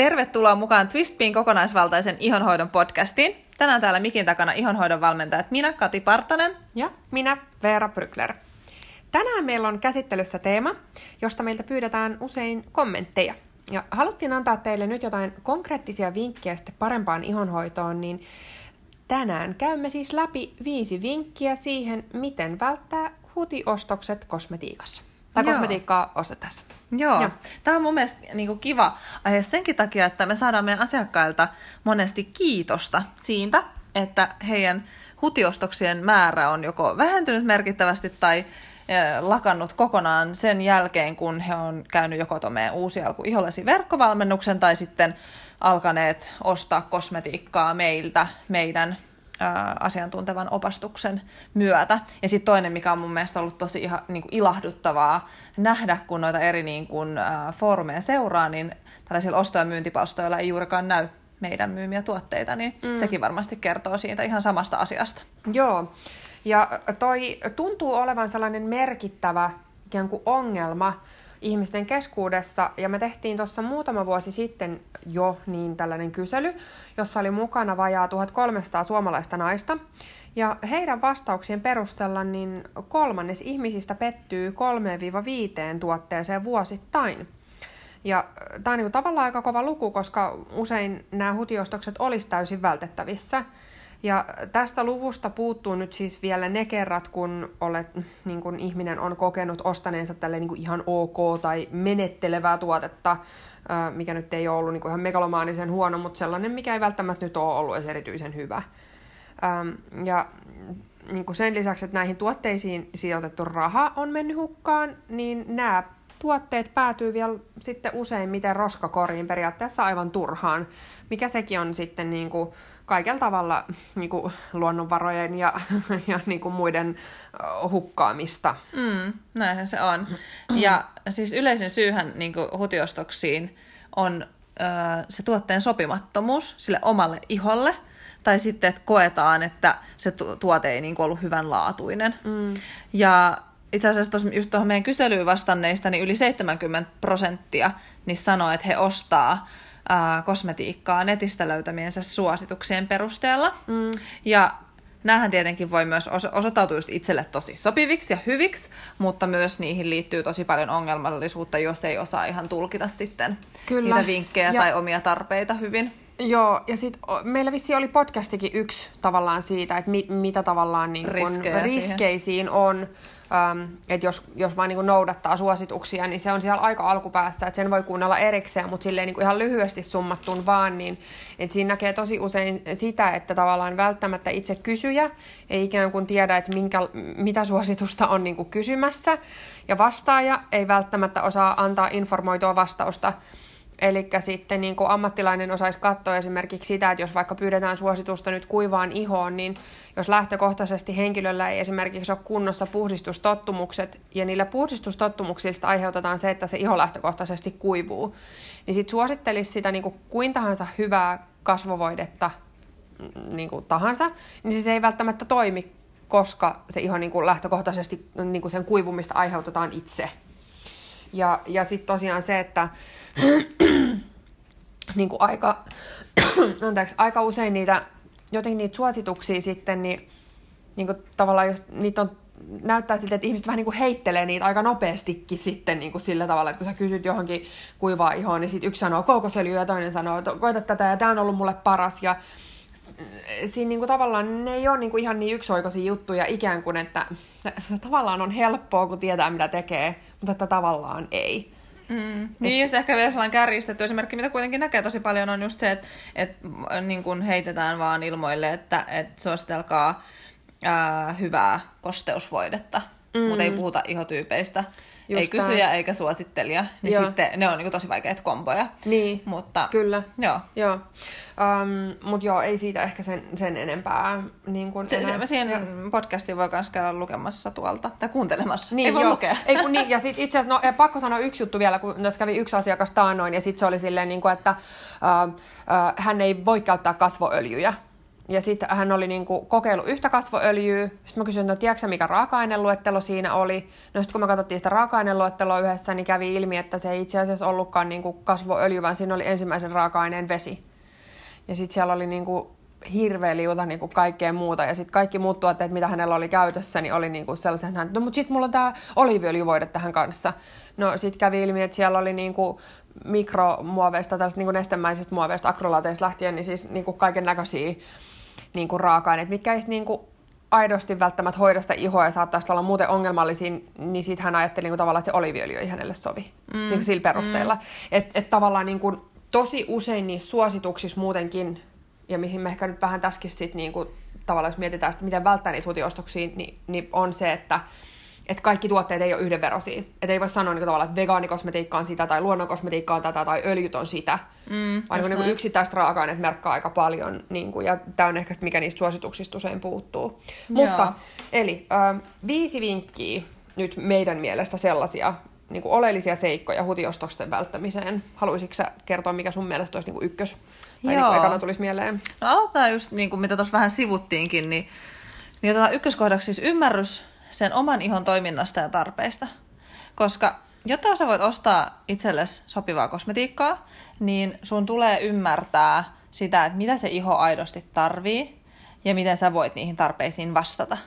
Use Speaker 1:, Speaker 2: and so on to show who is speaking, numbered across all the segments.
Speaker 1: Tervetuloa mukaan Twistpiin kokonaisvaltaisen ihonhoidon podcastiin. Tänään täällä mikin takana ihonhoidon valmentajat minä, Kati Partanen.
Speaker 2: Ja minä, Veera Brykler. Tänään meillä on käsittelyssä teema, josta meiltä pyydetään usein kommentteja. Ja haluttiin antaa teille nyt jotain konkreettisia vinkkejä sitten parempaan ihonhoitoon, niin tänään käymme siis läpi viisi vinkkiä siihen, miten välttää hutiostokset kosmetiikassa. Tai
Speaker 1: Joo.
Speaker 2: kosmetiikkaa ostettaessa.
Speaker 1: Joo.
Speaker 2: Joo.
Speaker 1: Tämä on mun mielestä niin kuin kiva aihe senkin takia, että me saadaan meidän asiakkailta monesti kiitosta siitä, että heidän hutiostoksien määrä on joko vähentynyt merkittävästi tai eh, lakannut kokonaan sen jälkeen, kun he on käynyt joko tuon uusi alku ihollesi verkkovalmennuksen tai sitten alkaneet ostaa kosmetiikkaa meiltä meidän ää, asiantuntevan opastuksen myötä. Ja sitten toinen, mikä on mun mielestä ollut tosi ihan, niin kuin ilahduttavaa nähdä, kun noita eri niin kuin, ää, foorumeja seuraa, niin tällaisilla osto- ja myyntipalstoilla ei juurikaan näy meidän myymiä tuotteita, niin mm. sekin varmasti kertoo siitä ihan samasta asiasta.
Speaker 2: Joo, ja toi tuntuu olevan sellainen merkittävä ikään kuin ongelma ihmisten keskuudessa, ja me tehtiin tuossa muutama vuosi sitten jo niin tällainen kysely, jossa oli mukana vajaa 1300 suomalaista naista, ja heidän vastauksien perusteella niin kolmannes ihmisistä pettyy 3-5 tuotteeseen vuosittain. Ja tämä on niin tavallaan aika kova luku, koska usein nämä hutiostokset olisi täysin vältettävissä. Ja tästä luvusta puuttuu nyt siis vielä ne kerrat, kun, olet, niin kun ihminen on kokenut ostaneensa tälle niin ihan ok tai menettelevää tuotetta, mikä nyt ei ole ollut niin ihan megalomaanisen huono, mutta sellainen, mikä ei välttämättä nyt ole ollut edes erityisen hyvä. Ja niin kuin sen lisäksi, että näihin tuotteisiin sijoitettu raha on mennyt hukkaan, niin nämä tuotteet päätyy vielä sitten useimmiten roskakoriin periaatteessa aivan turhaan, mikä sekin on sitten niin kuin kaikella tavalla niin kuin luonnonvarojen ja, ja niin kuin muiden hukkaamista.
Speaker 1: Mm, näinhän se on. Ja siis yleisin syyhän niin kuin hutiostoksiin on ö, se tuotteen sopimattomuus sille omalle iholle, tai sitten, että koetaan, että se tu- tuote ei niin kuin ollut hyvänlaatuinen. Mm. Ja itse asiassa tos, just tuohon meidän kyselyyn vastanneista, niin yli 70 prosenttia niin sanoo, että he ostaa ää, kosmetiikkaa netistä löytämiensä suosituksien perusteella. Mm. Ja Nämähän tietenkin voi myös os- osoittautua just itselle tosi sopiviksi ja hyviksi, mutta myös niihin liittyy tosi paljon ongelmallisuutta, jos ei osaa ihan tulkita sitten
Speaker 2: Kyllä.
Speaker 1: niitä vinkkejä
Speaker 2: Ja-
Speaker 1: tai omia tarpeita hyvin.
Speaker 2: Joo, ja sitten meillä vissi oli podcastikin yksi tavallaan siitä, että mi, mitä tavallaan niin kun riskeisiin on, ähm, että jos, jos vaan niin noudattaa suosituksia, niin se on siellä aika alkupäässä, että sen voi kuunnella erikseen, mutta silleen niin ihan lyhyesti summattun vaan, niin että siinä näkee tosi usein sitä, että tavallaan välttämättä itse kysyjä ei ikään kuin tiedä, että minkä, mitä suositusta on niin kysymässä, ja vastaaja ei välttämättä osaa antaa informoitua vastausta, Eli sitten niin kuin ammattilainen osaisi katsoa esimerkiksi sitä, että jos vaikka pyydetään suositusta nyt kuivaan ihoon, niin jos lähtökohtaisesti henkilöllä ei esimerkiksi ole kunnossa puhdistustottumukset, ja niillä puhdistustottumuksista aiheutetaan se, että se iho lähtökohtaisesti kuivuu, niin sitten suosittelisi sitä niin kuin kuin tahansa hyvää kasvovoidetta mm, niin kuin tahansa, niin se ei välttämättä toimi, koska se iho niin kuin lähtökohtaisesti niin kuin sen kuivumista aiheutetaan itse. Ja, ja sitten tosiaan se, että niin kuin aika, anteeksi, aika usein niitä, jotenkin niitä suosituksia sitten, niin, niin kuin tavallaan jos niitä on, näyttää siltä, että ihmiset vähän niin kuin heittelee niitä aika nopeastikin sitten niin kuin sillä tavalla, että kun sä kysyt johonkin kuivaa ihoon, niin sitten yksi sanoo kookosöljy ja toinen sanoo, että koeta tätä ja tämä on ollut mulle paras ja siinä niin kuin tavallaan ne ei ole niin kuin ihan niin yksioikoisia juttuja ikään kuin, että tavallaan on helppoa, kun tietää mitä tekee, mutta että tavallaan ei.
Speaker 1: Mm. Niin, just ehkä vielä sellainen kärjistetty esimerkki, mitä kuitenkin näkee tosi paljon, on just se, että, että niin kuin heitetään vaan ilmoille, että, että suositelkaa ää, hyvää kosteusvoidetta, mm. mutta ei puhuta ihotyypeistä.
Speaker 2: Just
Speaker 1: ei kysyjä eikä suosittelija, niin
Speaker 2: Joo.
Speaker 1: sitten ne on niin kuin tosi vaikeat komboja.
Speaker 2: Niin,
Speaker 1: Mutta
Speaker 2: kyllä.
Speaker 1: joo,
Speaker 2: Joo, um, mutta joo, ei siitä ehkä sen, sen enempää. Niin kuin
Speaker 1: se,
Speaker 2: enää.
Speaker 1: se, mä siihen podcastiin voi myös käydä lukemassa tuolta, tai kuuntelemassa.
Speaker 2: Niin,
Speaker 1: ei voi
Speaker 2: joo.
Speaker 1: lukea.
Speaker 2: Ei, kun niin, ja sit itse asiassa, no, pakko sanoa yksi juttu vielä, kun tässä kävi yksi asiakas taannoin, ja sitten se oli silleen, niin kuin, että uh, uh, hän ei voi käyttää kasvoöljyjä. Ja sitten hän oli niinku kokeillut yhtä kasvoöljyä. Sitten mä kysyin, että no tiedätkö mikä raaka-aineluettelo siinä oli? No sitten kun me katsottiin sitä raaka-aineluetteloa yhdessä, niin kävi ilmi, että se ei itse asiassa ollutkaan niinku kasvoöljy, vaan siinä oli ensimmäisen raaka-aineen vesi. Ja sitten siellä oli niinku hirveä liuta niinku kaikkea muuta. Ja sitten kaikki muut tuotteet, mitä hänellä oli käytössä, niin oli niinku sellaisen, että no mutta sitten mulla on tämä oliiviöljyvoide tähän kanssa. No sitten kävi ilmi, että siellä oli niinku mikromuoveista, tällaisista niinku nestemäisistä muoveista, akrolaateista lähtien, niin siis niinku kaiken näköisiä niinku raaka-aineita, mitkä ei niinku aidosti välttämättä hoida sitä ihoa ja saattaisi olla muuten ongelmallisia, niin sitten hän ajatteli niinku tavallaan, että se oliiviöljy ei hänelle sovi. Mm. Niinku sillä perusteella. Mm. Että et tavallaan niinku, tosi usein niissä suosituksissa muutenkin ja mihin me ehkä nyt vähän tässäkin sit niin kuin, tavallaan jos mietitään, että miten välttää niitä hutiostoksia, niin, niin on se, että että kaikki tuotteet ei ole yhdenveroisia. Että ei voi sanoa niin tavallaan, että vegaanikosmetiikka on sitä, tai luonnonkosmetiikka on tätä, tai öljyt on sitä. Mm, Vaan niin kuin yksittäiset raaka-aineet merkkaa aika paljon, niin kuin, ja tämä on ehkä mikä niistä suosituksista usein puuttuu. Joo. Mutta, eli äh, viisi vinkkiä nyt meidän mielestä sellaisia niin kuin oleellisia seikkoja hutiostosten välttämiseen. Haluaisitko sä kertoa, mikä sun mielestä olisi niin kuin ykkös? Tai niin kuin ekana tulisi mieleen?
Speaker 1: No aloitetaan just niin kuin mitä tuossa vähän sivuttiinkin, niin, niin ykköskohdaksi siis ymmärrys sen oman ihon toiminnasta ja tarpeista. Koska jotta sä voit ostaa itsellesi sopivaa kosmetiikkaa, niin sun tulee ymmärtää sitä, että mitä se iho aidosti tarvii ja miten sä voit niihin tarpeisiin vastata.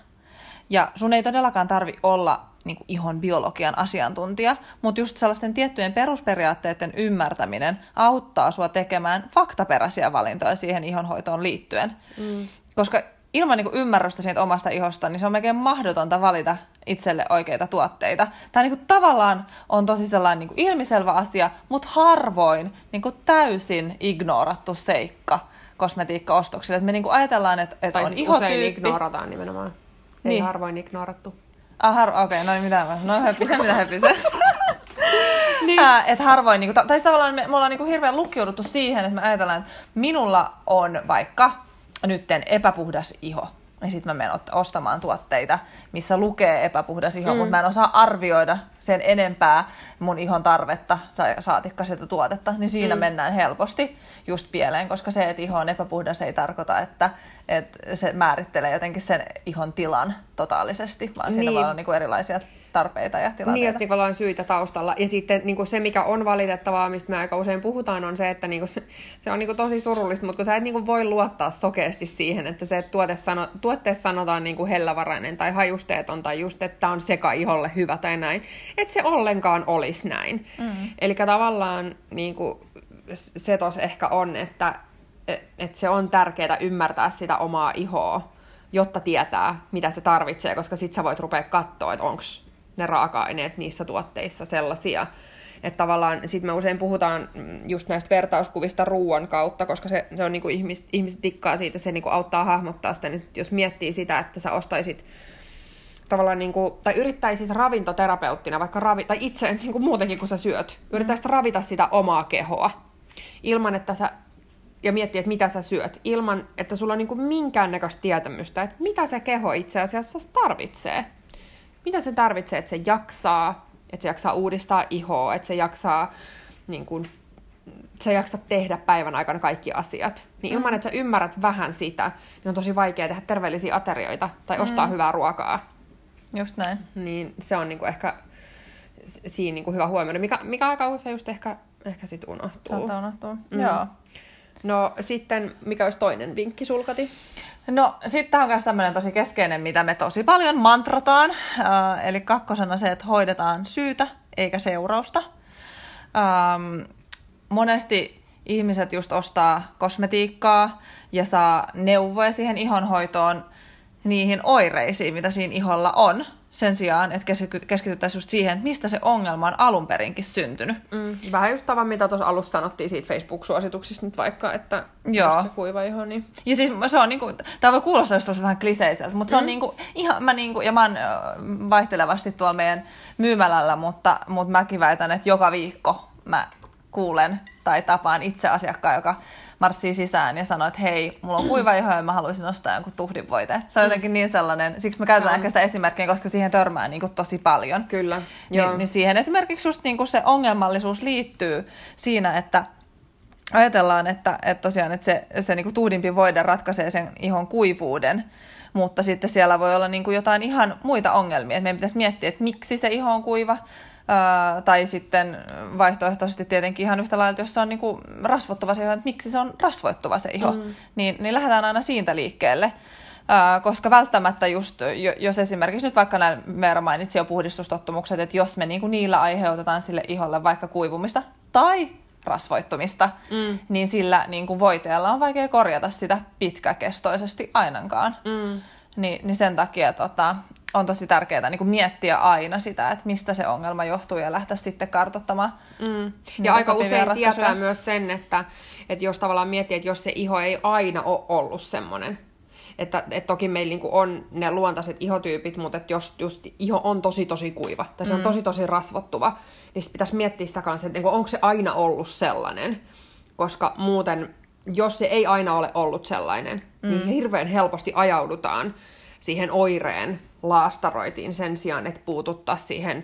Speaker 1: Ja sun ei todellakaan tarvi olla niin kuin ihon biologian asiantuntija, mutta just sellaisten tiettyjen perusperiaatteiden ymmärtäminen auttaa sua tekemään faktaperäisiä valintoja siihen ihonhoitoon liittyen. Mm. Koska ilman niin kuin ymmärrystä siitä omasta ihosta, niin se on melkein mahdotonta valita itselle oikeita tuotteita. Tämä niin kuin tavallaan on tosi sellainen niin kuin ilmiselvä asia, mutta harvoin niin kuin täysin ignorattu seikka kosmetiikkaostoksille. Me niin kuin ajatellaan, että, että
Speaker 2: tai
Speaker 1: on
Speaker 2: siis
Speaker 1: ihotyyppi.
Speaker 2: usein ignorataan nimenomaan. Ei niin. harvoin ignorattu.
Speaker 1: Ah, har- okei, okay, no niin mitä mä, no höpisen, mitä höpisen. niin. Äh, että harvoin, niin kuin, tai siis tavallaan me, me ollaan niin kuin hirveän lukkiuduttu siihen, että me ajatellaan, että minulla on vaikka nytten epäpuhdas iho. Ja sitten mä menen ostamaan tuotteita, missä lukee epäpuhdas iho, mm. mutta mä en osaa arvioida sen enempää mun ihon tarvetta tai saatikka sitä tuotetta, niin siinä mm. mennään helposti just pieleen, koska se, että iho on epäpuhdas, ei tarkoita, että, että se määrittelee jotenkin sen ihon tilan totaalisesti, vaan siinä niin. voi olla niin kuin erilaisia tarpeita ja tilanteita.
Speaker 2: Niin, ja sitten syitä taustalla. Ja sitten niin kuin se, mikä on valitettavaa, mistä me aika usein puhutaan, on se, että niin kuin se, se on niin kuin tosi surullista, mutta kun sä et niin kuin voi luottaa sokeasti siihen, että se tuote sano, tuotteessa sanotaan niin kuin hellävarainen tai hajusteeton tai just, että tämä on seka iholle hyvä tai näin, että se ollenkaan olisi näin. Mm. Eli tavallaan niin kuin, se tos ehkä on, että et se on tärkeää ymmärtää sitä omaa ihoa, jotta tietää, mitä se tarvitsee, koska sit sä voit rupea katsoa, että onko ne raaka-aineet niissä tuotteissa sellaisia. Että tavallaan sit me usein puhutaan just näistä vertauskuvista ruoan kautta, koska se, se on niinku ihmis, ihmiset tikkaa siitä, se niinku auttaa hahmottaa sitä, niin sit jos miettii sitä, että sä ostaisit tavallaan niinku, tai yrittäisit ravintoterapeuttina, vaikka ravi, tai itse niinku muutenkin kun sä syöt, yrittäisit mm. ravita sitä omaa kehoa, ilman että sä ja miettiä, että mitä sä syöt, ilman että sulla on niinku minkäännäköistä tietämystä, että mitä se keho itse asiassa tarvitsee mitä se tarvitsee, että se jaksaa, että se jaksaa uudistaa ihoa, että se jaksaa niin kuin, se jaksaa tehdä päivän aikana kaikki asiat. Niin ilman, mm. että sä ymmärrät vähän sitä, niin on tosi vaikea tehdä terveellisiä aterioita tai ostaa mm. hyvää ruokaa.
Speaker 1: Just näin.
Speaker 2: Niin se on niinku ehkä siinä niinku hyvä huomioida, mikä, mikä aika usein just ehkä, ehkä sit unohtuu.
Speaker 1: Saattaa unohtua, mm. joo.
Speaker 2: No sitten, mikä olisi toinen vinkki sulkati?
Speaker 1: No sitten on myös tämmöinen tosi keskeinen, mitä me tosi paljon mantrataan. Äh, eli kakkosena se, että hoidetaan syytä eikä seurausta. Ähm, monesti ihmiset just ostaa kosmetiikkaa ja saa neuvoja siihen ihonhoitoon niihin oireisiin, mitä siinä iholla on sen sijaan, että keskityttäisiin just siihen, että mistä se ongelma on alun perinkin syntynyt.
Speaker 2: Mm, vähän just tavan, mitä tuossa alussa sanottiin siitä Facebook-suosituksista nyt vaikka, että Joo. se kuiva iho. Niin...
Speaker 1: Ja siis se on niinku, tämä voi kuulostaa jos vähän kliseiseltä, mutta se on mm. niinku, ihan, mä niinku, ja mä oon vaihtelevasti tuolla meidän myymälällä, mutta, mutta mäkin väitän, että joka viikko mä kuulen tai tapaan itse asiakkaan, joka marssii sisään ja sanoo, että hei, mulla on kuiva iho ja mä haluaisin ostaa jonkun tuhdinvoite. Se on jotenkin niin sellainen, siksi mä käytän ehkä sitä esimerkkiä, koska siihen törmää niin kuin tosi paljon.
Speaker 2: Kyllä,
Speaker 1: Ni, Niin siihen esimerkiksi just niin kuin se ongelmallisuus liittyy siinä, että ajatellaan, että, että tosiaan että se, se niin kuin tuhdimpi voide ratkaisee sen ihon kuivuuden, mutta sitten siellä voi olla niin kuin jotain ihan muita ongelmia. Meidän pitäisi miettiä, että miksi se iho on kuiva, Tai sitten vaihtoehtoisesti tietenkin ihan yhtä lailla, jos se on niin kuin rasvottuva se iho, että miksi se on rasvoittuva se iho, mm. niin, niin lähdetään aina siitä liikkeelle. Koska välttämättä just, jos esimerkiksi nyt vaikka näin Meera mainitsi jo puhdistustottumukset, että jos me niinku niillä aiheutetaan sille iholle vaikka kuivumista tai rasvoittumista, mm. niin sillä niin kuin voiteella on vaikea korjata sitä pitkäkestoisesti ainakaan. Mm. Ni, niin sen takia tota, on tosi tärkeää niin miettiä aina sitä, että mistä se ongelma johtuu ja lähteä sitten kartoittamaan. Mm.
Speaker 2: Ja aika usein ratkaisuja. tietää myös sen, että, että jos tavallaan miettii, että jos se iho ei aina ole ollut semmoinen, että, että toki meillä niin on ne luontaiset ihotyypit, mutta että jos just iho on tosi tosi kuiva tai se on mm. tosi tosi rasvottuva, niin pitäisi miettiä sitä kanssa, että niin onko se aina ollut sellainen. Koska muuten, jos se ei aina ole ollut sellainen, niin mm. niin hirveän helposti ajaudutaan siihen oireen laastaroitiin sen sijaan, että puututtaa siihen,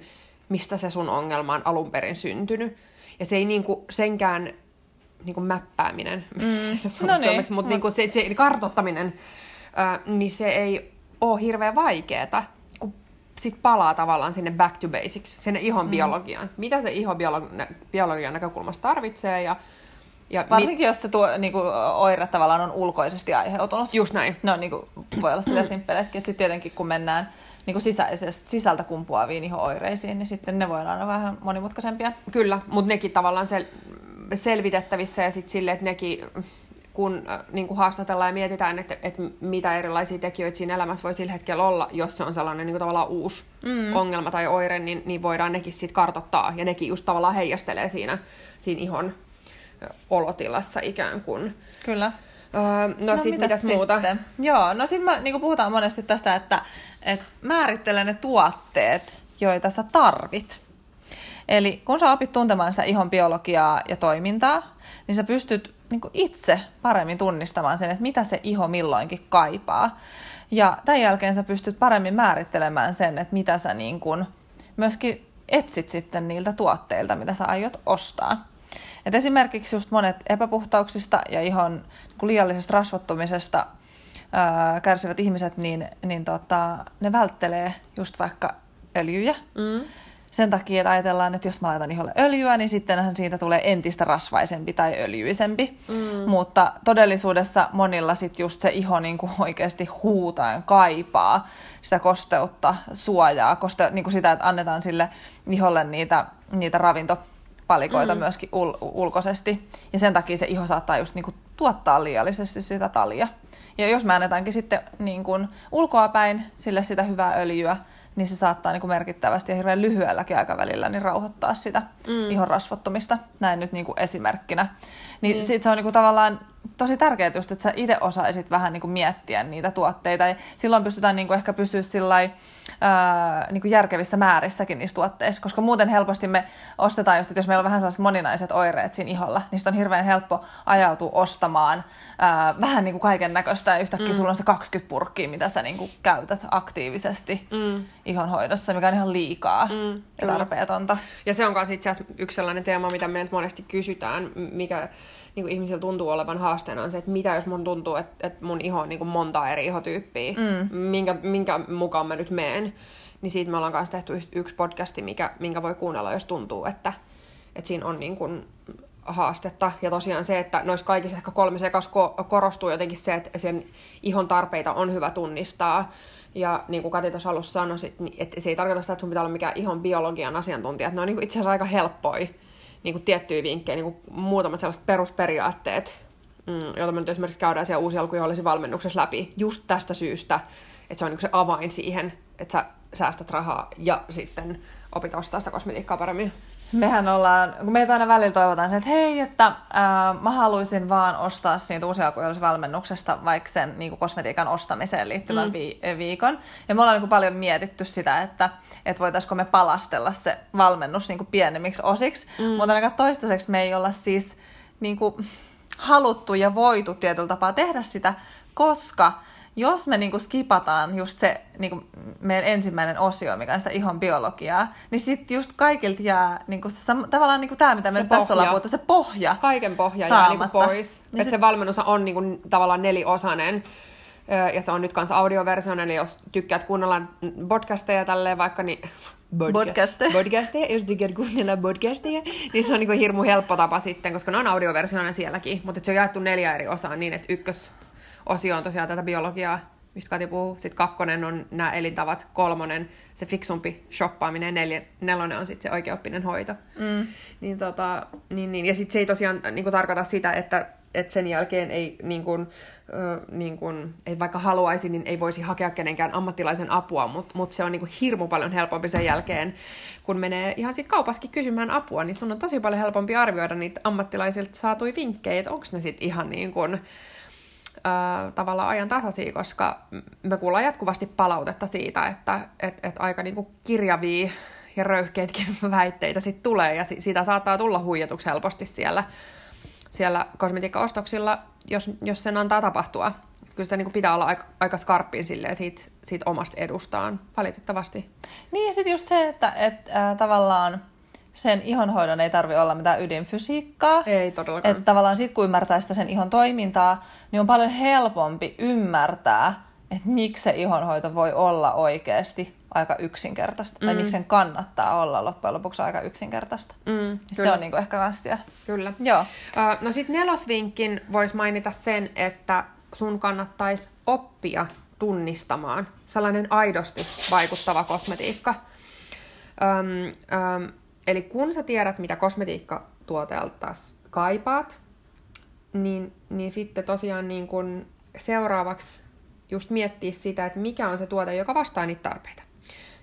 Speaker 2: mistä se sun ongelma on alun perin syntynyt. Ja se ei niinku senkään niinku mäppääminen, mm. se no niin. mutta niinku se, se kartottaminen ää, niin se ei ole hirveän vaikeeta, kun sit palaa tavallaan sinne back to basics, sinne ihon mm. biologiaan. Mitä se ihon biologi- biologian näkökulmasta tarvitsee ja
Speaker 1: ja Varsinkin mit... jos se tuo, niin kuin, oire tavallaan on ulkoisesti aiheutunut.
Speaker 2: Just näin.
Speaker 1: No niin kuin, voi olla sillä simppeleetkin, että sitten tietenkin kun mennään niin kuin sisäisesti, sisältä kumpuaviin iho-oireisiin, niin sitten ne voidaan olla vähän monimutkaisempia.
Speaker 2: Kyllä, mutta nekin tavallaan sel- selvitettävissä ja sitten silleen, että nekin kun äh, niin kuin haastatellaan ja mietitään, että, että mitä erilaisia tekijöitä siinä elämässä voi sillä hetkellä olla, jos se on sellainen niin kuin tavallaan uusi mm. ongelma tai oire, niin, niin voidaan nekin sitten kartottaa. Ja nekin just tavallaan heijastelee siinä, siinä ihon olotilassa ikään kuin.
Speaker 1: Kyllä.
Speaker 2: Öö, no, no sit mitäs, muuta? Sitten?
Speaker 1: Joo, no sitten niin puhutaan monesti tästä, että et määrittele ne tuotteet, joita sä tarvit. Eli kun sä opit tuntemaan sitä ihon biologiaa ja toimintaa, niin sä pystyt niin itse paremmin tunnistamaan sen, että mitä se iho milloinkin kaipaa. Ja tämän jälkeen sä pystyt paremmin määrittelemään sen, että mitä sä niin kuin myöskin etsit sitten niiltä tuotteilta, mitä sä aiot ostaa. Et esimerkiksi just monet epäpuhtauksista ja ihon niin liiallisesta rasvottumisesta ää, kärsivät ihmiset, niin, niin tota, ne välttelee just vaikka öljyjä. Mm sen takia, että ajatellaan, että jos mä laitan iholle öljyä, niin sittenhän siitä tulee entistä rasvaisempi tai öljyisempi. Mm. Mutta todellisuudessa monilla sit just se iho niin kuin oikeasti huutaen kaipaa sitä kosteutta, suojaa, koste, niin kuin sitä, että annetaan sille iholle niitä, niitä ravintopalikoita mm. myöskin ul- ulkoisesti. Ja sen takia se iho saattaa just niin kuin tuottaa liiallisesti sitä talia. Ja jos me annetaankin sitten niin kuin ulkoapäin sille sitä hyvää öljyä, niin se saattaa niin kuin merkittävästi ja hirveän lyhyelläkin aikavälillä niin rauhoittaa sitä mm. ihon rasvottumista, näin nyt niin kuin esimerkkinä. Niin, niin. sit se on niin kuin tavallaan tosi tärkeää just, että sä itse osaisit vähän niin kuin miettiä niitä tuotteita. Ja silloin pystytään niin kuin ehkä pysyä sillai, ää, niin kuin järkevissä määrissäkin niissä tuotteissa, koska muuten helposti me ostetaan just, että jos meillä on vähän sellaiset moninaiset oireet siinä iholla, niin on hirveän helppo ajautua ostamaan ää, vähän niin kuin kaiken näköistä ja yhtäkkiä mm. sulla on se 20 purkkiä, mitä sä niin kuin käytät aktiivisesti mm. ihonhoidossa, mikä on ihan liikaa mm, ja tarpeetonta.
Speaker 2: Ja se on myös itse asiassa yksi sellainen teema, mitä meiltä monesti kysytään, mikä niin kuin ihmisillä tuntuu olevan haasteena on se, että mitä jos mun tuntuu, että, että mun iho on niin kuin monta eri ihotyyppiä, mm. minkä, minkä mukaan mä nyt meen. Niin siitä me ollaan kanssa tehty yksi podcasti, mikä, minkä voi kuunnella, jos tuntuu, että, että siinä on niin kuin haastetta. Ja tosiaan se, että noissa kaikissa ehkä kolme sekas korostuu jotenkin se, että sen ihon tarpeita on hyvä tunnistaa. Ja niin kuin Kati tuossa alussa sanoi, että se ei tarkoita sitä, että sun pitää olla mikään ihon biologian asiantuntija. Että ne on niin kuin itse asiassa aika helppoja niin kuin tiettyjä vinkkejä, niin kuin muutamat sellaiset perusperiaatteet, mm, joita me nyt esimerkiksi käydään siellä uusi alkujohdallisen valmennuksessa läpi, just tästä syystä, että se on niin se avain siihen, että sä säästät rahaa ja sitten opit ostaa sitä kosmetiikkaa paremmin
Speaker 1: mehän ollaan, kun meitä aina välillä toivotaan että hei, että ää, mä haluaisin vaan ostaa siitä valmennuksesta vaikka sen niin kuin kosmetiikan ostamiseen liittyvän mm. vi- viikon. Ja me ollaan niin kuin paljon mietitty sitä, että, että voitaisiko me palastella se valmennus niin kuin pienemmiksi osiksi, mm. mutta ainakaan toistaiseksi me ei olla siis niin kuin, haluttu ja voitu tietyllä tapaa tehdä sitä, koska jos me niinku skipataan just se niinku meidän ensimmäinen osio, mikä on sitä ihon biologiaa, niin sitten just kaikilta jää niinku se, tavallaan niinku tämä, mitä me tässä ollaan puhuttu, se pohja.
Speaker 2: Kaiken pohja jää
Speaker 1: Saamatta.
Speaker 2: niinku pois.
Speaker 1: Niin
Speaker 2: Et
Speaker 1: sit-
Speaker 2: se valmennus on niinku tavallaan neliosainen. Ja se on nyt kanssa audioversiona, eli jos tykkäät kuunnella podcasteja tälleen vaikka, niin...
Speaker 1: Podcasteja.
Speaker 2: Podcasteja, jos tykkäät kuunnella podcasteja, niin se on niinku hirmu helppo tapa sitten, koska ne on audioversiona sielläkin. Mutta se on jaettu neljä eri osaan niin, että ykkösosio on tosiaan tätä biologiaa, mistä Kati puhuu. Sitten kakkonen on nämä elintavat, kolmonen se fiksumpi shoppaaminen, neljä, nelonen on sitten se oikeoppinen hoito.
Speaker 1: Mm.
Speaker 2: Niin, tota, niin, niin. Ja sitten se ei tosiaan niin kuin, tarkoita sitä, että, että sen jälkeen ei, niin kuin, ö, niin kuin, ei vaikka haluaisi, niin ei voisi hakea kenenkään ammattilaisen apua, mutta mut se on niin kuin, hirmu paljon helpompi sen jälkeen, kun menee ihan siitä kaupaskin kysymään apua, niin sun on tosi paljon helpompi arvioida niitä ammattilaisilta saatuja vinkkejä, että onko ne sitten ihan niin kuin, tavallaan ajan tasaisia, koska me kuullaan jatkuvasti palautetta siitä, että et, et aika niinku kirjavia ja röyhkeitkin väitteitä sit tulee, ja si- siitä saattaa tulla huijatuksi helposti siellä, siellä kosmetiikkaostoksilla, jos, jos sen antaa tapahtua. Kyllä sitä niinku pitää olla aika, aika skarppia silleen siitä, siitä omasta edustaan, valitettavasti.
Speaker 1: Niin ja sitten just se, että et, äh, tavallaan sen ihonhoidon ei tarvi olla mitään ydinfysiikkaa.
Speaker 2: Ei todellakaan.
Speaker 1: Että tavallaan sit kun ymmärtää sitä sen ihon toimintaa, niin on paljon helpompi ymmärtää, että miksi se ihonhoito voi olla oikeasti aika yksinkertaista. Tai miksi sen kannattaa olla loppujen lopuksi aika yksinkertaista.
Speaker 2: Mm,
Speaker 1: Se on niinku ehkä kans siellä.
Speaker 2: Kyllä.
Speaker 1: Joo.
Speaker 2: Ö, No sitten nelosvinkin voisi mainita sen, että sun kannattaisi oppia tunnistamaan sellainen aidosti vaikuttava kosmetiikka. Öm, öm, eli kun sä tiedät, mitä kosmetiikkatuoteelta kaipaat, niin, niin sitten tosiaan niin kun seuraavaksi just miettiä sitä, että mikä on se tuote, joka vastaa niitä tarpeita.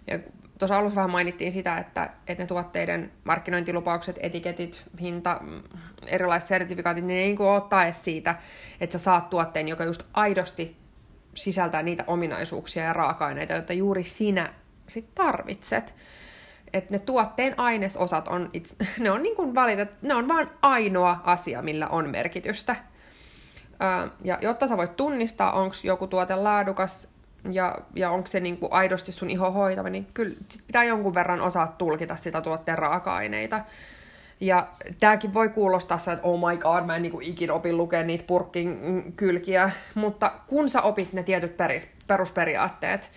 Speaker 2: Ja tuossa alussa vähän mainittiin sitä, että, että ne tuotteiden markkinointilupaukset, etiketit, hinta, mm, erilaiset sertifikaatit, ne ei niin ole tae siitä, että sä saat tuotteen, joka just aidosti sisältää niitä ominaisuuksia ja raaka-aineita, joita juuri sinä sit tarvitset. Että ne tuotteen ainesosat on, itse, ne on niin kuin valitet, ne on vaan ainoa asia, millä on merkitystä. Ja jotta sä voit tunnistaa, onko joku tuote laadukas ja, ja onko se niinku aidosti sun iho hoitava, niin kyllä sit pitää jonkun verran osaa tulkita sitä tuotteen raaka-aineita. Ja tämäkin voi kuulostaa että oh my god, mä en niinku ikin opi lukea niitä purkkin kylkiä, mutta kun sä opit ne tietyt perusperiaatteet,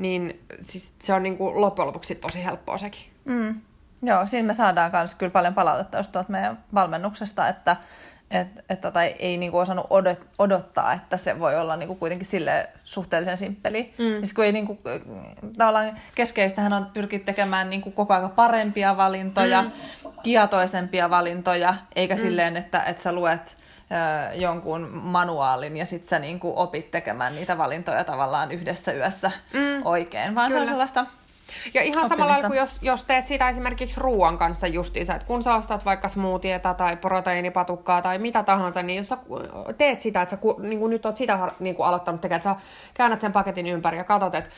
Speaker 2: niin siis se on niinku loppujen lopuksi tosi helppoa sekin.
Speaker 1: Mm. Joo, siinä me saadaan myös kyllä paljon palautetta just tuolta meidän valmennuksesta, että et, et tota, ei niinku osannut odot, odottaa, että se voi olla niinku kuitenkin sille suhteellisen simppeli. Mm. Sit kun ei niinku, tavallaan keskeistähän on pyrkiä tekemään niinku koko ajan parempia valintoja, mm. tietoisempia valintoja, eikä mm. silleen, että, että sä luet jonkun manuaalin ja sitten sä niinku opit tekemään niitä valintoja tavallaan yhdessä yössä mm. oikein, vaan
Speaker 2: Kyllä.
Speaker 1: se on sellaista
Speaker 2: Ja ihan samalla
Speaker 1: Oppimista.
Speaker 2: lailla kuin jos, jos teet sitä esimerkiksi ruoan kanssa justiinsa, että kun sä ostat vaikka smoothieta tai proteiinipatukkaa tai mitä tahansa, niin jos sä teet sitä, että sä niin kuin nyt oot sitä niin kuin aloittanut tekemään, että sä käännät sen paketin ympäri ja katsot, että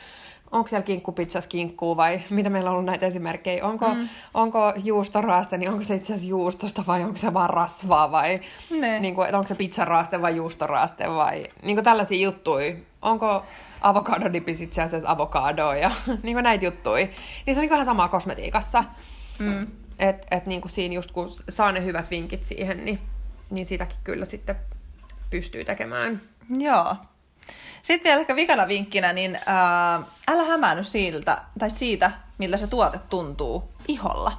Speaker 2: onko siellä kinkkupizzas kinkkuu vai mitä meillä on ollut näitä esimerkkejä, onko, mm. onko juustoraaste, niin onko se itse asiassa juustosta vai onko se vaan rasvaa vai
Speaker 1: Ne.
Speaker 2: niin kuin, onko se pizzaraaste vai juustoraaste vai niin kuin tällaisia juttuja. Onko avokadodipis itse asiassa avokadoa ja niin kuin näitä juttuja. Niin se on niin ihan samaa kosmetiikassa. Mm. Että et niin kuin siinä just kun saa ne hyvät vinkit siihen, niin, niin sitäkin kyllä sitten pystyy tekemään.
Speaker 1: Joo. Sitten vielä ehkä vikana vinkkinä, niin ää, älä hämäänny siltä, tai siitä, millä se tuote tuntuu iholla.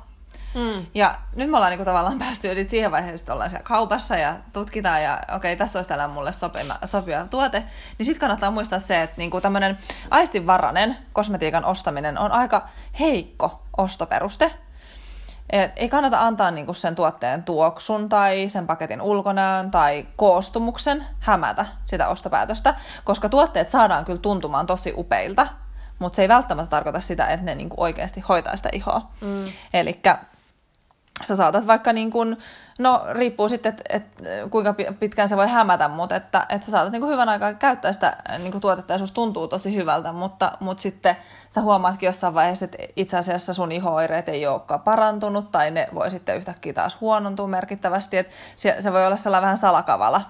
Speaker 2: Mm.
Speaker 1: Ja nyt me ollaan niinku tavallaan päästy jo sit siihen vaiheeseen, että ollaan siellä kaupassa ja tutkitaan ja okei, okay, tässä olisi tällä mulle sopiva, sopiva tuote. Niin sitten kannattaa muistaa se, että niinku tämmöinen aistinvarainen kosmetiikan ostaminen on aika heikko ostoperuste. Et ei kannata antaa niinku sen tuotteen tuoksun tai sen paketin ulkonäön tai koostumuksen hämätä sitä ostopäätöstä, koska tuotteet saadaan kyllä tuntumaan tosi upeilta, mutta se ei välttämättä tarkoita sitä, että ne niinku oikeasti hoitaa sitä ihoa. Mm. Elikkä sä saatat vaikka niin kuin, no riippuu sitten, että et, kuinka pi- pitkään se voi hämätä, mutta että, että sä saatat niin kuin hyvän aikaa käyttää sitä niin kuin tuotetta ja susta tuntuu tosi hyvältä, mutta, mutta sitten sä huomaatkin jossain vaiheessa, että itse asiassa sun ihoireet ei olekaan parantunut tai ne voi sitten yhtäkkiä taas huonontua merkittävästi, että se, se voi olla sellainen vähän salakavala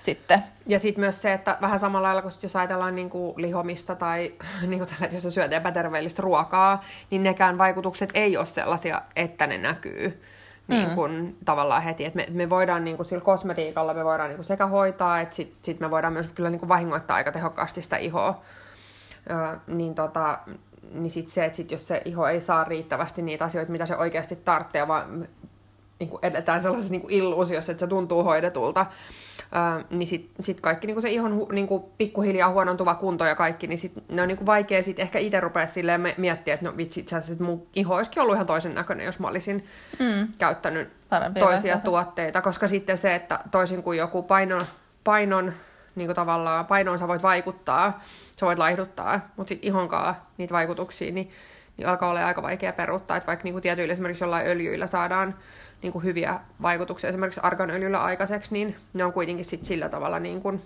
Speaker 1: sitten.
Speaker 2: Ja sitten myös se, että vähän samalla lailla, kun sit jos ajatellaan niin kuin lihomista tai niin kuin tällä, jos syöt epäterveellistä ruokaa, niin nekään vaikutukset ei ole sellaisia, että ne näkyy niin kuin, mm. tavallaan heti. Et me, me voidaan niin kuin, sillä kosmetiikalla me voidaan niin kuin, sekä hoitaa, että sitten sit me voidaan myös kyllä niin kuin, vahingoittaa aika tehokkaasti sitä ihoa. Ö, niin tota, niin sit se, että sit jos se iho ei saa riittävästi niitä asioita, mitä se oikeasti tarvitsee, vaan niin kuin edetään sellaisessa niin kuin illuusiossa, että se tuntuu hoidetulta, ää, niin sitten sit kaikki niin kuin se ihon niin kuin pikkuhiljaa huonontuva kunto ja kaikki, niin sit ne on niin kuin vaikea sit ehkä itse rupea silleen miettiä, että no vitsi, itse asiassa mun iho olisikin ollut ihan toisen näköinen, jos mä olisin mm. käyttänyt Parempi toisia vaihtoehto. tuotteita, koska sitten se, että toisin kuin joku paino, painon niin kuin tavallaan painoon sä voit vaikuttaa, sä voit laihduttaa, mutta sitten ihonkaan niitä vaikutuksia, niin, niin alkaa olla aika vaikea peruuttaa, että vaikka niin kuin tietyillä esimerkiksi jollain öljyillä saadaan niin kuin hyviä vaikutuksia esimerkiksi arganöljyllä aikaiseksi, niin ne on kuitenkin sit sillä tavalla niin kuin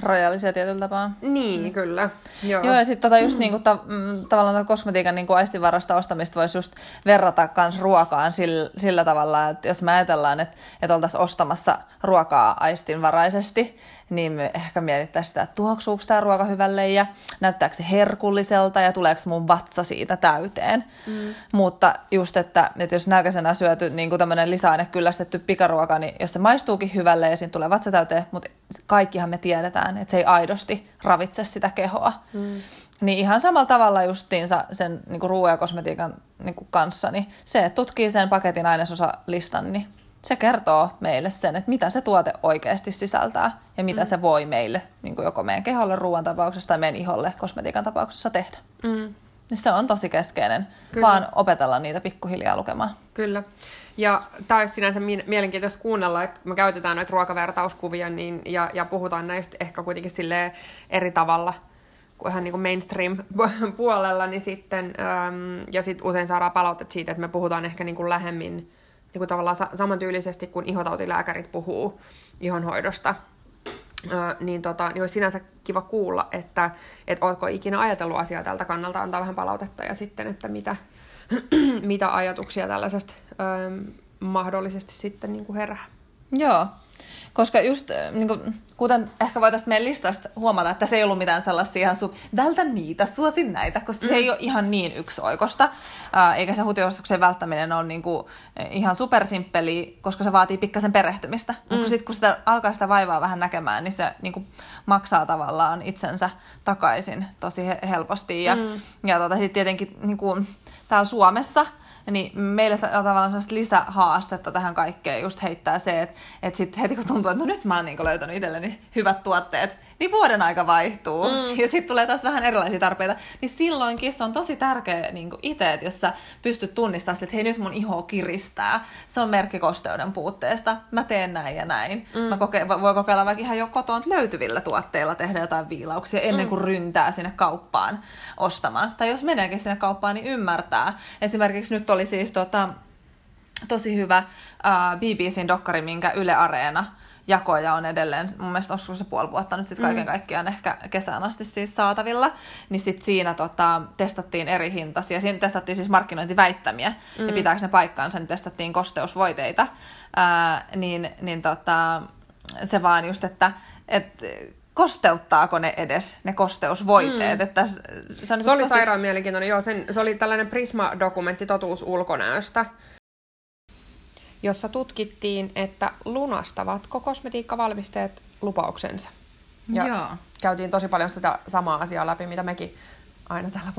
Speaker 1: rajallisia tietyllä tapaa.
Speaker 2: Niin, mm. kyllä.
Speaker 1: Joo, Joo ja sitten tota just niinku ta, mm, tavallaan kosmetiikan niinku aistivarasta ostamista voisi just verrata kans ruokaan sillä, sillä tavalla, että jos me ajatellaan, että, että oltaisiin ostamassa ruokaa aistinvaraisesti, niin me ehkä mietittäisiin sitä, että tuoksuuko tämä ruoka hyvälle ja näyttääkö se herkulliselta ja tuleeko mun vatsa siitä täyteen. Mm. Mutta just, että, että jos nälkäisenä syöty niin kuin tämmöinen lisäaine kyllästetty pikaruoka, niin jos se maistuukin hyvälle ja siinä tulee vatsa täyteen, mutta kaikkihan me tiedetään, että se ei aidosti ravitse sitä kehoa. Mm. Niin ihan samalla tavalla justiinsa sen niin ruoan ja kosmetiikan niin kuin kanssa, niin se, että tutkii sen paketin ainesosalistan, niin se kertoo meille sen, että mitä se tuote oikeasti sisältää ja mitä mm. se voi meille, niin kuin joko meidän keholle ruoan tapauksessa tai meidän iholle kosmetiikan tapauksessa tehdä. Mm. Niin se on tosi keskeinen, Kyllä. vaan opetella niitä pikkuhiljaa lukemaan.
Speaker 2: Kyllä. Ja tämä olisi sinänsä mielenkiintoista kuunnella, että me käytetään noita ruokavertauskuvia niin, ja, ja puhutaan näistä ehkä kuitenkin sille eri tavalla kuin ihan niin kuin mainstream-puolella, niin sitten, äm, ja sitten usein saadaan palautetta siitä, että me puhutaan ehkä niin kuin lähemmin niin kuin tavallaan sa- samantyylisesti kuin ihotautilääkärit puhuu ihonhoidosta, Ö, niin, tota, niin olisi sinänsä kiva kuulla, että et oletko ikinä ajatellut asiaa tältä kannalta, antaa vähän palautetta ja sitten, että mitä, mitä ajatuksia tällaisesta ö, mahdollisesti sitten niin kuin herää.
Speaker 1: Joo, koska just äh, niin kuin, kuten ehkä voitaisiin meidän listasta huomata, että se ei ollut mitään sellaisia ihan su... vältä niitä, suosin näitä, koska mm. se ei ole ihan niin yksioikosta. Äh, eikä se hutiostuksen välttäminen ole niin kuin, ihan supersimppeli, koska se vaatii pikkasen perehtymistä. Mm. Mutta sitten kun sitä alkaa sitä vaivaa vähän näkemään, niin se niin kuin, maksaa tavallaan itsensä takaisin tosi helposti. Ja, mm. ja tota, sitten tietenkin niin kuin, täällä Suomessa – niin meille tavallaan sellaista lisähaastetta tähän kaikkeen just heittää se, että, että sitten heti kun tuntuu, että no nyt mä oon niin löytänyt itselleni hyvät tuotteet, niin vuoden aika vaihtuu mm. ja sitten tulee taas vähän erilaisia tarpeita, niin silloinkin se on tosi tärkeä niin itse, että jos sä pystyt tunnistamaan, että hei nyt mun iho kiristää, se on merkki kosteuden puutteesta, mä teen näin ja näin. Mm. Mä koke- voi kokeilla vaikka ihan jo kotoa löytyvillä tuotteilla tehdä jotain viilauksia ennen mm. kuin mm. ryntää sinne kauppaan ostamaan. Tai jos meneekin sinne kauppaan, niin ymmärtää. Esimerkiksi nyt oli siis tota, tosi hyvä uh, BBCn dokkari, minkä Yle Areena jakoja on edelleen, mun mielestä olisiko se puoli vuotta nyt sitten kaiken mm. kaikkiaan ehkä kesään asti siis saatavilla, niin sitten siinä tota, testattiin eri hintaisia, siinä testattiin siis markkinointiväittämiä, mm. ja pitääkö ne paikkaansa, niin testattiin kosteusvoiteita, ää, niin, niin tota, se vaan just, että et, kosteuttaako ne edes, ne kosteusvoiteet. Mm. Että
Speaker 2: se, on se oli tosi... sairaan mielenkiintoinen, joo, sen, se oli tällainen Prisma-dokumentti totuus ulkonäöstä, jossa tutkittiin, että lunastavatko kosmetiikkavalmisteet lupauksensa. Ja Joo. käytiin tosi paljon sitä samaa asiaa läpi, mitä mekin aina täällä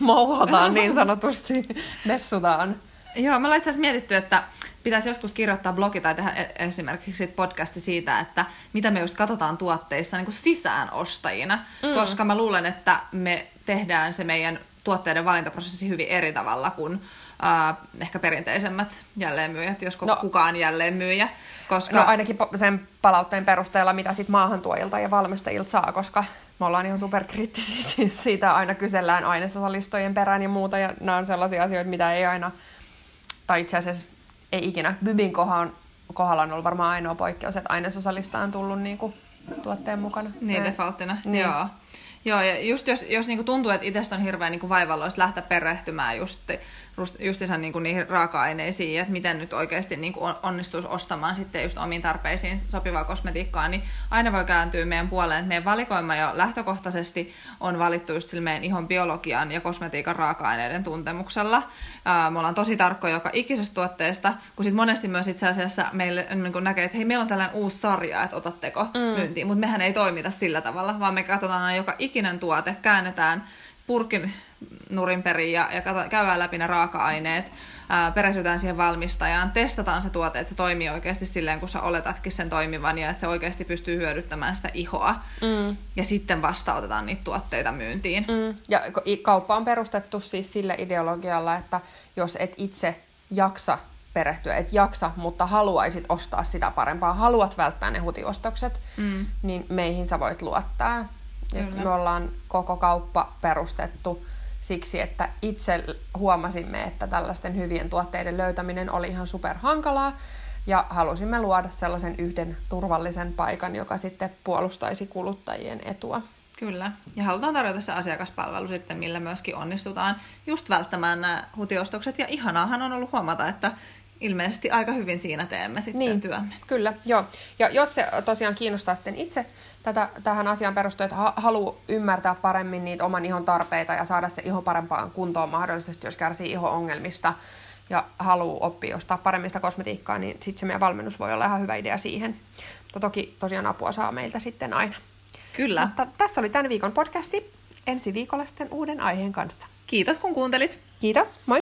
Speaker 2: mouhotaan niin sanotusti, messutaan.
Speaker 1: Joo, me ollaan itse asiassa mietitty, että pitäisi joskus kirjoittaa blogi tai tehdä e- esimerkiksi podcasti siitä, että mitä me just katsotaan tuotteissa niin kuin sisäänostajina, mm. koska mä luulen, että me tehdään se meidän tuotteiden valintaprosessi hyvin eri tavalla kuin uh, ehkä perinteisemmät jälleenmyyjät, josko no, kukaan jälleenmyyjä.
Speaker 2: Koska... No ainakin sen palautteen perusteella, mitä sit maahantuojilta ja valmistajilta saa, koska me ollaan ihan superkriittisiä siitä, aina kysellään ainesosalistojen perään ja muuta, ja nämä on sellaisia asioita, mitä ei aina, tai itse asiassa ei ikinä. Bybin kohdalla, kohdalla on ollut varmaan ainoa poikkeus, että ainesosalista on tullut niin kuin tuotteen mukana.
Speaker 1: Niin, defaultina, niin. joo. Joo, ja just jos, jos niinku tuntuu, että itsestä on hirveän niinku vaivalloista lähteä perehtymään just, justiinsa niinku niihin raaka-aineisiin, että miten nyt oikeasti niinku onnistuisi ostamaan sitten just omiin tarpeisiin sopivaa kosmetiikkaa, niin aina voi kääntyä meidän puoleen, että meidän valikoima jo lähtökohtaisesti on valittu just sille meidän ihon biologian ja kosmetiikan raaka-aineiden tuntemuksella. me ollaan tosi tarkkoja joka ikisestä tuotteesta, kun sitten monesti myös itse asiassa meille niin näkee, että hei, meillä on tällainen uusi sarja, että otatteko mm. myyntiin, mutta mehän ei toimita sillä tavalla, vaan me katsotaan joka ikinen tuote, käännetään purkin nurin perin ja, ja käydään läpi ne raaka-aineet, ää, perehdytään siihen valmistajaan, testataan se tuote, että se toimii oikeasti silleen, kun sä oletatkin sen toimivan ja että se oikeasti pystyy hyödyttämään sitä ihoa. Mm. Ja sitten vasta otetaan niitä tuotteita myyntiin. Mm.
Speaker 2: Ja kauppa on perustettu siis sille ideologialla, että jos et itse jaksa perehtyä, et jaksa, mutta haluaisit ostaa sitä parempaa, haluat välttää ne hutiostokset, mm. niin meihin sä voit luottaa. Et me ollaan koko kauppa perustettu siksi, että itse huomasimme, että tällaisten hyvien tuotteiden löytäminen oli ihan super hankalaa, ja halusimme luoda sellaisen yhden turvallisen paikan, joka sitten puolustaisi kuluttajien etua.
Speaker 1: Kyllä. Ja halutaan tarjota se asiakaspalvelu sitten, millä myöskin onnistutaan just välttämään nämä hutiostokset. Ja ihanaahan on ollut huomata, että ilmeisesti aika hyvin siinä teemme sitten niin, työmme.
Speaker 2: Kyllä, joo. Ja jos se tosiaan kiinnostaa sitten itse tätä, tähän asiaan perustuu, että haluaa ymmärtää paremmin niitä oman ihon tarpeita ja saada se iho parempaan kuntoon mahdollisesti, jos kärsii iho-ongelmista ja haluaa oppia ostaa paremmista kosmetiikkaa, niin sitten se meidän valmennus voi olla ihan hyvä idea siihen. Mutta toki tosiaan apua saa meiltä sitten aina.
Speaker 1: Kyllä.
Speaker 2: Mutta tässä oli tämän viikon podcasti. Ensi viikolla sitten uuden aiheen kanssa.
Speaker 1: Kiitos kun kuuntelit.
Speaker 2: Kiitos, moi!